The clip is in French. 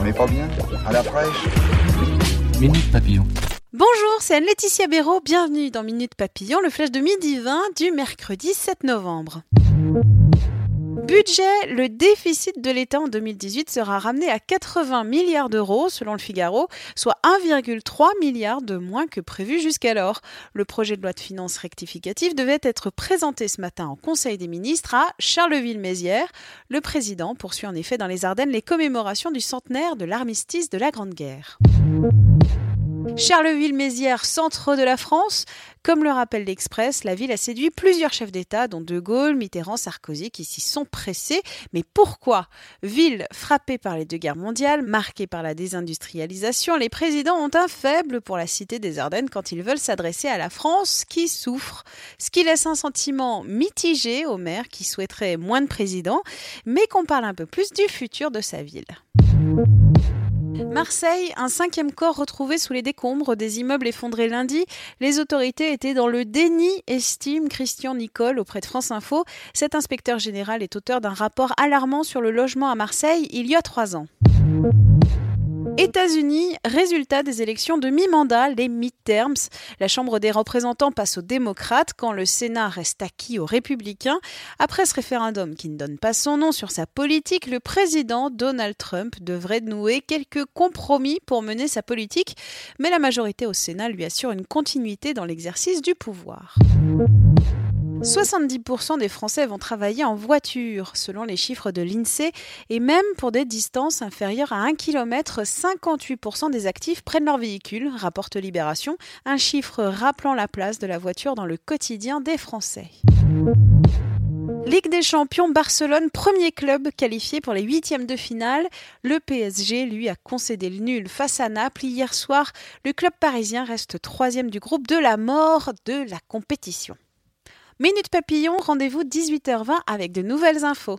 On n'est pas bien À la fraîche Minute Papillon. Bonjour, c'est Anne-Laetitia Béraud. Bienvenue dans Minute Papillon, le flash de midi 20 du mercredi 7 novembre. Budget, le déficit de l'État en 2018 sera ramené à 80 milliards d'euros selon le Figaro, soit 1,3 milliard de moins que prévu jusqu'alors. Le projet de loi de finances rectificative devait être présenté ce matin en Conseil des ministres à Charleville-Mézières. Le président poursuit en effet dans les Ardennes les commémorations du centenaire de l'armistice de la Grande Guerre. Charleville-Mézières, centre de la France. Comme le rappelle l'Express, la ville a séduit plusieurs chefs d'État, dont De Gaulle, Mitterrand, Sarkozy, qui s'y sont pressés. Mais pourquoi? Ville frappée par les deux guerres mondiales, marquée par la désindustrialisation, les présidents ont un faible pour la cité des Ardennes quand ils veulent s'adresser à la France qui souffre. Ce qui laisse un sentiment mitigé au maire qui souhaiterait moins de présidents, mais qu'on parle un peu plus du futur de sa ville. Marseille, un cinquième corps retrouvé sous les décombres des immeubles effondrés lundi. Les autorités étaient dans le déni, estime Christian Nicole auprès de France Info. Cet inspecteur général est auteur d'un rapport alarmant sur le logement à Marseille il y a trois ans. États-Unis, résultat des élections de mi-mandat, les midterms. La Chambre des représentants passe aux démocrates quand le Sénat reste acquis aux républicains. Après ce référendum qui ne donne pas son nom sur sa politique, le président Donald Trump devrait nouer quelques compromis pour mener sa politique, mais la majorité au Sénat lui assure une continuité dans l'exercice du pouvoir. 70% des Français vont travailler en voiture, selon les chiffres de l'INSEE, et même pour des distances inférieures à 1 km, 58% des actifs prennent leur véhicule, rapporte Libération, un chiffre rappelant la place de la voiture dans le quotidien des Français. Ligue des champions, Barcelone, premier club qualifié pour les huitièmes de finale. Le PSG, lui, a concédé le nul face à Naples hier soir. Le club parisien reste troisième du groupe de la mort de la compétition. Minute Papillon, rendez-vous 18h20 avec de nouvelles infos.